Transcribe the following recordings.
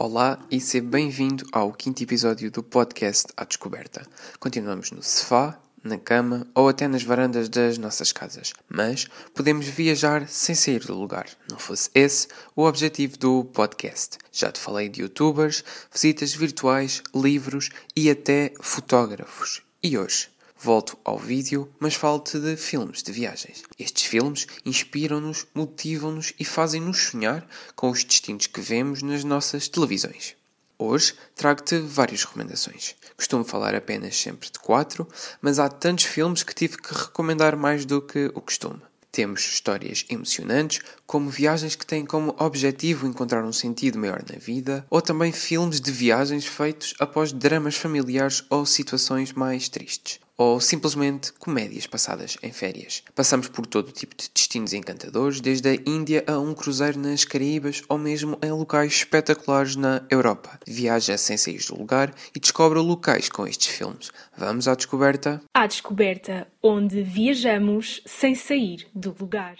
Olá e seja bem-vindo ao quinto episódio do podcast À Descoberta. Continuamos no sofá, na cama ou até nas varandas das nossas casas, mas podemos viajar sem sair do lugar. Não fosse esse o objetivo do podcast. Já te falei de youtubers, visitas virtuais, livros e até fotógrafos. E hoje? Volto ao vídeo, mas falo-te de filmes de viagens. Estes filmes inspiram-nos, motivam-nos e fazem-nos sonhar com os destinos que vemos nas nossas televisões. Hoje trago-te várias recomendações. Costumo falar apenas sempre de quatro, mas há tantos filmes que tive que recomendar mais do que o costume. Temos histórias emocionantes, como viagens que têm como objetivo encontrar um sentido maior na vida, ou também filmes de viagens feitos após dramas familiares ou situações mais tristes ou simplesmente comédias passadas em férias. Passamos por todo tipo de destinos encantadores, desde a Índia a um cruzeiro nas Caraíbas ou mesmo em locais espetaculares na Europa. Viaja sem sair do lugar e descobre locais com estes filmes. Vamos à descoberta? À descoberta, onde viajamos sem sair do lugar.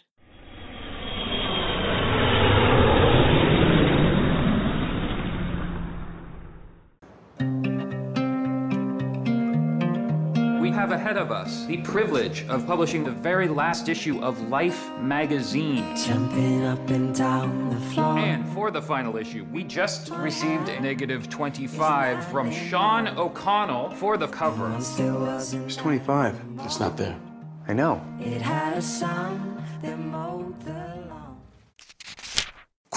Have ahead of us the privilege of publishing the very last issue of Life magazine. Jumping up and down the floor. And for the final issue, we just received a negative 25 from Sean O'Connell for the cover. It's 25. It's not there. I know. It had a sound that mowed the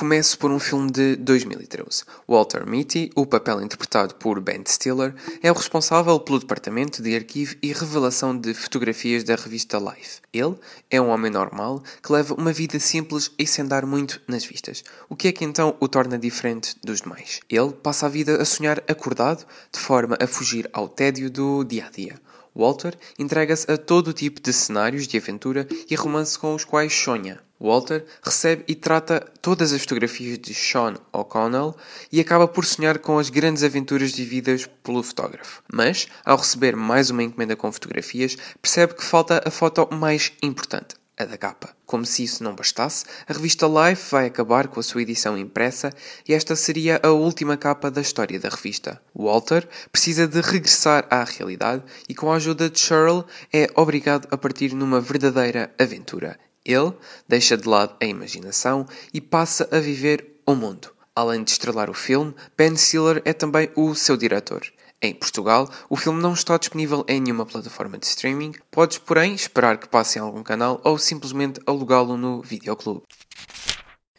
Começo por um filme de 2013. Walter Mitty, o papel interpretado por Ben Stiller, é o responsável pelo departamento de arquivo e revelação de fotografias da revista Life. Ele é um homem normal que leva uma vida simples e sem dar muito nas vistas. O que é que então o torna diferente dos demais? Ele passa a vida a sonhar acordado, de forma a fugir ao tédio do dia a dia. Walter entrega-se a todo tipo de cenários de aventura e romance com os quais sonha. Walter recebe e trata todas as fotografias de Sean O'Connell e acaba por sonhar com as grandes aventuras vividas pelo fotógrafo. Mas, ao receber mais uma encomenda com fotografias, percebe que falta a foto mais importante, a da capa. Como se isso não bastasse, a revista Life vai acabar com a sua edição impressa e esta seria a última capa da história da revista. Walter precisa de regressar à realidade e, com a ajuda de Cheryl, é obrigado a partir numa verdadeira aventura. Ele deixa de lado a imaginação e passa a viver o mundo. Além de estrelar o filme, Ben Stiller é também o seu diretor. Em Portugal, o filme não está disponível em nenhuma plataforma de streaming, podes, porém, esperar que passe em algum canal ou simplesmente alugá-lo no videoclube.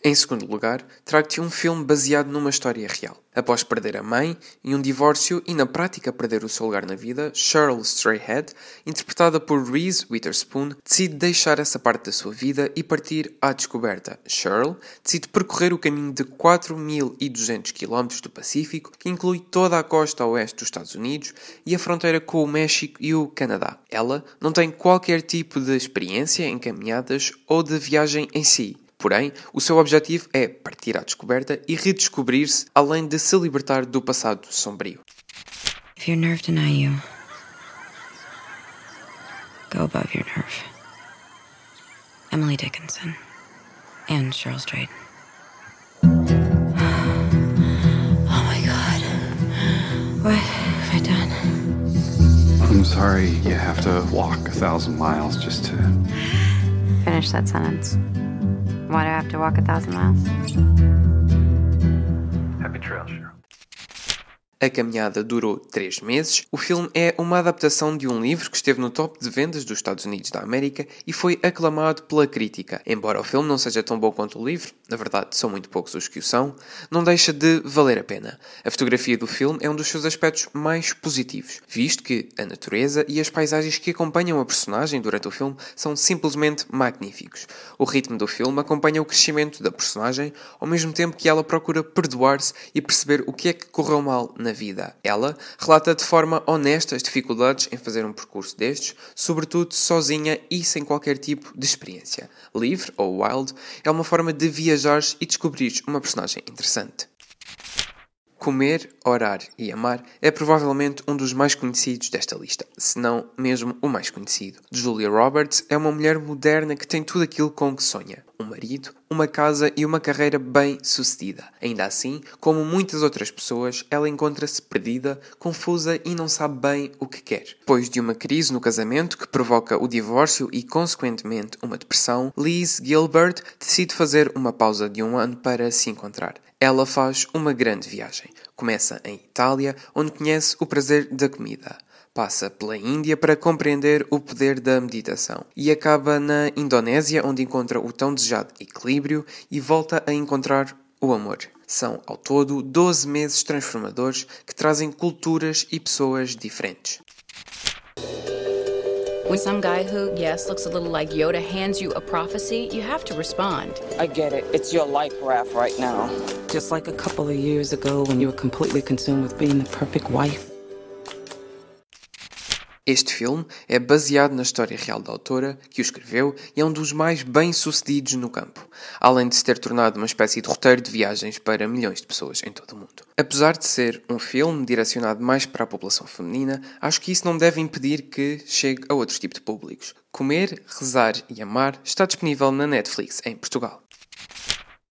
Em segundo lugar, trago-te um filme baseado numa história real. Após perder a mãe e um divórcio e na prática perder o seu lugar na vida, Cheryl Strayhead, interpretada por Reese Witherspoon, decide deixar essa parte da sua vida e partir à descoberta. Cheryl decide percorrer o caminho de 4.200 km do Pacífico, que inclui toda a costa oeste dos Estados Unidos e a fronteira com o México e o Canadá. Ela não tem qualquer tipo de experiência em caminhadas ou de viagem em si. Porém, o seu objetivo é partir à descoberta e redescobrir-se, além de se libertar do passado sombrio. If your nerve deny you, go above your nerve. Emily Dickinson and Cheryl Strait. Oh my god. What have I done? I'm sorry you have to walk a thousand miles just to. Finish that sentence. Why do I have to walk a thousand miles? A caminhada durou três meses. O filme é uma adaptação de um livro que esteve no top de vendas dos Estados Unidos da América e foi aclamado pela crítica. Embora o filme não seja tão bom quanto o livro, na verdade são muito poucos os que o são, não deixa de valer a pena. A fotografia do filme é um dos seus aspectos mais positivos, visto que a natureza e as paisagens que acompanham a personagem durante o filme são simplesmente magníficos. O ritmo do filme acompanha o crescimento da personagem, ao mesmo tempo que ela procura perdoar-se e perceber o que é que correu mal na vida. Ela relata de forma honesta as dificuldades em fazer um percurso destes, sobretudo sozinha e sem qualquer tipo de experiência. Livre, ou wild, é uma forma de viajar e descobrir uma personagem interessante. Comer, Orar e Amar é provavelmente um dos mais conhecidos desta lista, se não mesmo o mais conhecido. Julia Roberts é uma mulher moderna que tem tudo aquilo com que sonha um marido, uma casa e uma carreira bem sucedida. Ainda assim, como muitas outras pessoas, ela encontra-se perdida, confusa e não sabe bem o que quer. Depois de uma crise no casamento que provoca o divórcio e, consequentemente, uma depressão, Liz Gilbert decide fazer uma pausa de um ano para se encontrar. Ela faz uma grande viagem. Começa em Itália, onde conhece o prazer da comida. Passa pela Índia para compreender o poder da meditação e acaba na Indonésia, onde encontra o tão desejado equilíbrio e volta a encontrar o amor. São, ao todo, 12 meses transformadores que trazem culturas e pessoas diferentes. When some guy who, yes, looks a little like Yoda hands you a prophecy, you have to respond. I get it. It's your life raft right now. Just like a couple of years ago when you were completely consumed with being the perfect wife. Este filme é baseado na história real da autora, que o escreveu, e é um dos mais bem-sucedidos no campo, além de se ter tornado uma espécie de roteiro de viagens para milhões de pessoas em todo o mundo. Apesar de ser um filme direcionado mais para a população feminina, acho que isso não deve impedir que chegue a outros tipos de públicos. Comer, Rezar e Amar está disponível na Netflix em Portugal.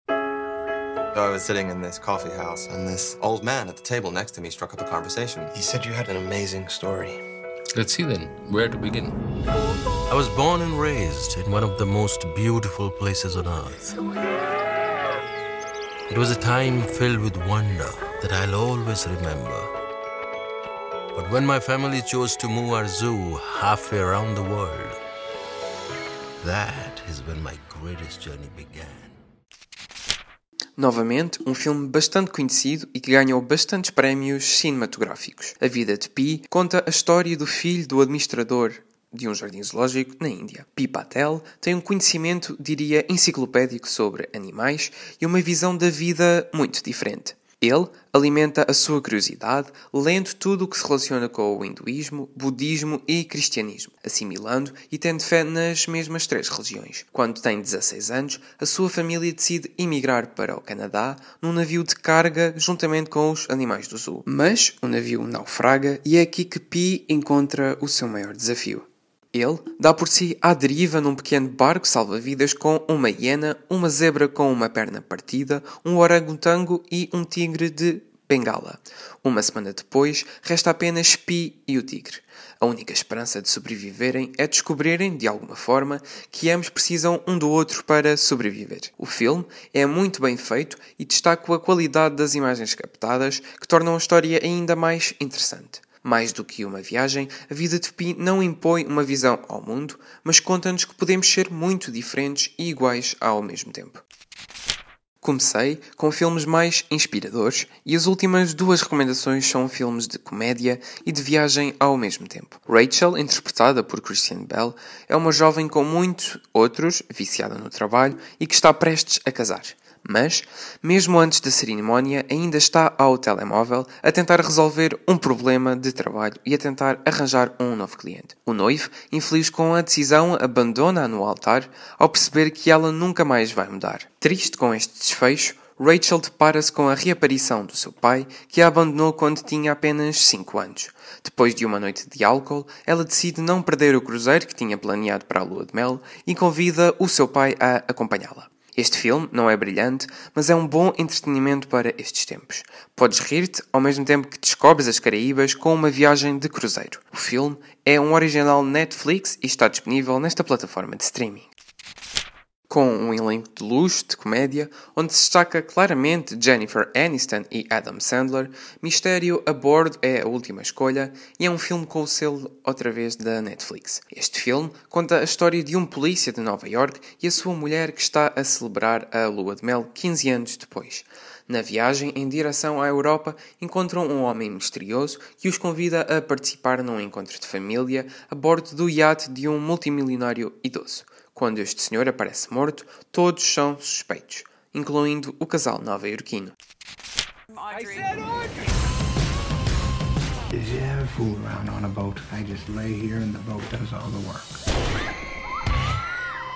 I was sitting in this coffee house, and this old man at the table next to me struck up a conversation. He said you had an amazing story. Let's see then. Where to begin? I was born and raised in one of the most beautiful places on earth. It was a time filled with wonder that I'll always remember. But when my family chose to move our zoo halfway around the world, that is when my greatest journey began. Novamente, um filme bastante conhecido e que ganhou bastantes prémios cinematográficos. A Vida de Pi conta a história do filho do administrador de um jardim zoológico na Índia. Pi Patel tem um conhecimento, diria, enciclopédico sobre animais e uma visão da vida muito diferente. Ele alimenta a sua curiosidade lendo tudo o que se relaciona com o hinduísmo, budismo e cristianismo, assimilando e tendo fé nas mesmas três religiões. Quando tem 16 anos, a sua família decide emigrar para o Canadá num navio de carga juntamente com os animais do zoo. Mas o navio naufraga e é aqui que Pi encontra o seu maior desafio. Ele dá por si à deriva num pequeno barco salva-vidas com uma hiena, uma zebra com uma perna partida, um orangotango e um tigre de Bengala. Uma semana depois, resta apenas Pi e o tigre. A única esperança de sobreviverem é descobrirem, de alguma forma, que ambos precisam um do outro para sobreviver. O filme é muito bem feito e destaca a qualidade das imagens captadas, que tornam a história ainda mais interessante. Mais do que uma viagem, a vida de Pi não impõe uma visão ao mundo, mas conta-nos que podemos ser muito diferentes e iguais ao mesmo tempo. Comecei com filmes mais inspiradores e as últimas duas recomendações são filmes de comédia e de viagem ao mesmo tempo. Rachel, interpretada por Christian Bell, é uma jovem com muitos outros, viciada no trabalho e que está prestes a casar. Mas, mesmo antes da cerimónia, ainda está ao telemóvel a tentar resolver um problema de trabalho e a tentar arranjar um novo cliente. O noivo, infeliz com a decisão, abandona-a no altar ao perceber que ela nunca mais vai mudar. Triste com este desfecho, Rachel depara-se com a reaparição do seu pai, que a abandonou quando tinha apenas 5 anos. Depois de uma noite de álcool, ela decide não perder o cruzeiro que tinha planeado para a lua de mel e convida o seu pai a acompanhá-la. Este filme não é brilhante, mas é um bom entretenimento para estes tempos. Podes rir-te ao mesmo tempo que descobres as Caraíbas com uma viagem de cruzeiro. O filme é um original Netflix e está disponível nesta plataforma de streaming com um elenco de luxo de comédia, onde se destaca claramente Jennifer Aniston e Adam Sandler, Mistério a Bordo é a última escolha e é um filme com o selo outra vez da Netflix. Este filme conta a história de um polícia de Nova York e a sua mulher que está a celebrar a lua de mel 15 anos depois. Na viagem em direção à Europa, encontram um homem misterioso que os convida a participar num encontro de família a bordo do iate de um multimilionário idoso. Quando este senhor aparece morto, todos são suspeitos, incluindo o casal nova-iorquino. Did you ever fool around on a boat? I just lay here and the boat does all the work.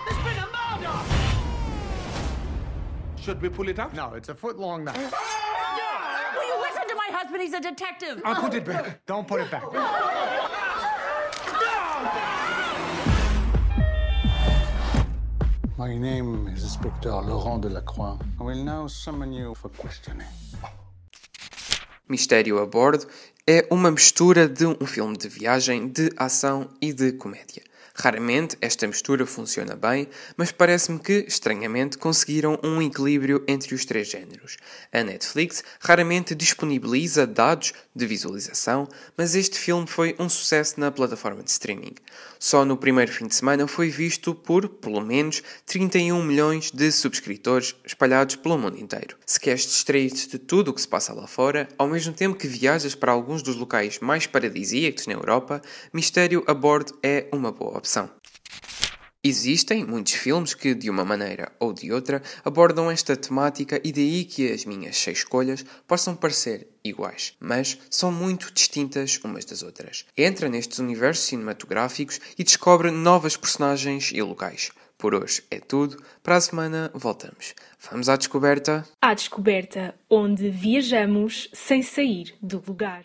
There's been a murder! Should we pull it out? No, it's a foot long now. Will you listen to my husband? He's a detective. I'll put it back. Don't put it back. My name is Inspector Laurent Delacroix. I will now summon you for questioning. Mistério a Bordo é uma mistura de um filme de viagem, de ação e de comédia. Raramente esta mistura funciona bem, mas parece-me que, estranhamente, conseguiram um equilíbrio entre os três géneros. A Netflix raramente disponibiliza dados de visualização, mas este filme foi um sucesso na plataforma de streaming. Só no primeiro fim de semana foi visto por, pelo menos, 31 milhões de subscritores espalhados pelo mundo inteiro. Se queres distrair-te de tudo o que se passa lá fora, ao mesmo tempo que viajas para alguns dos locais mais paradisíacos na Europa, Mistério a Bordo é uma boa opção. Existem muitos filmes que, de uma maneira ou de outra, abordam esta temática e daí que as minhas seis escolhas possam parecer iguais, mas são muito distintas umas das outras. Entra nestes universos cinematográficos e descobre novas personagens e locais. Por hoje é tudo, para a semana voltamos. Vamos à descoberta? À descoberta, onde viajamos sem sair do lugar.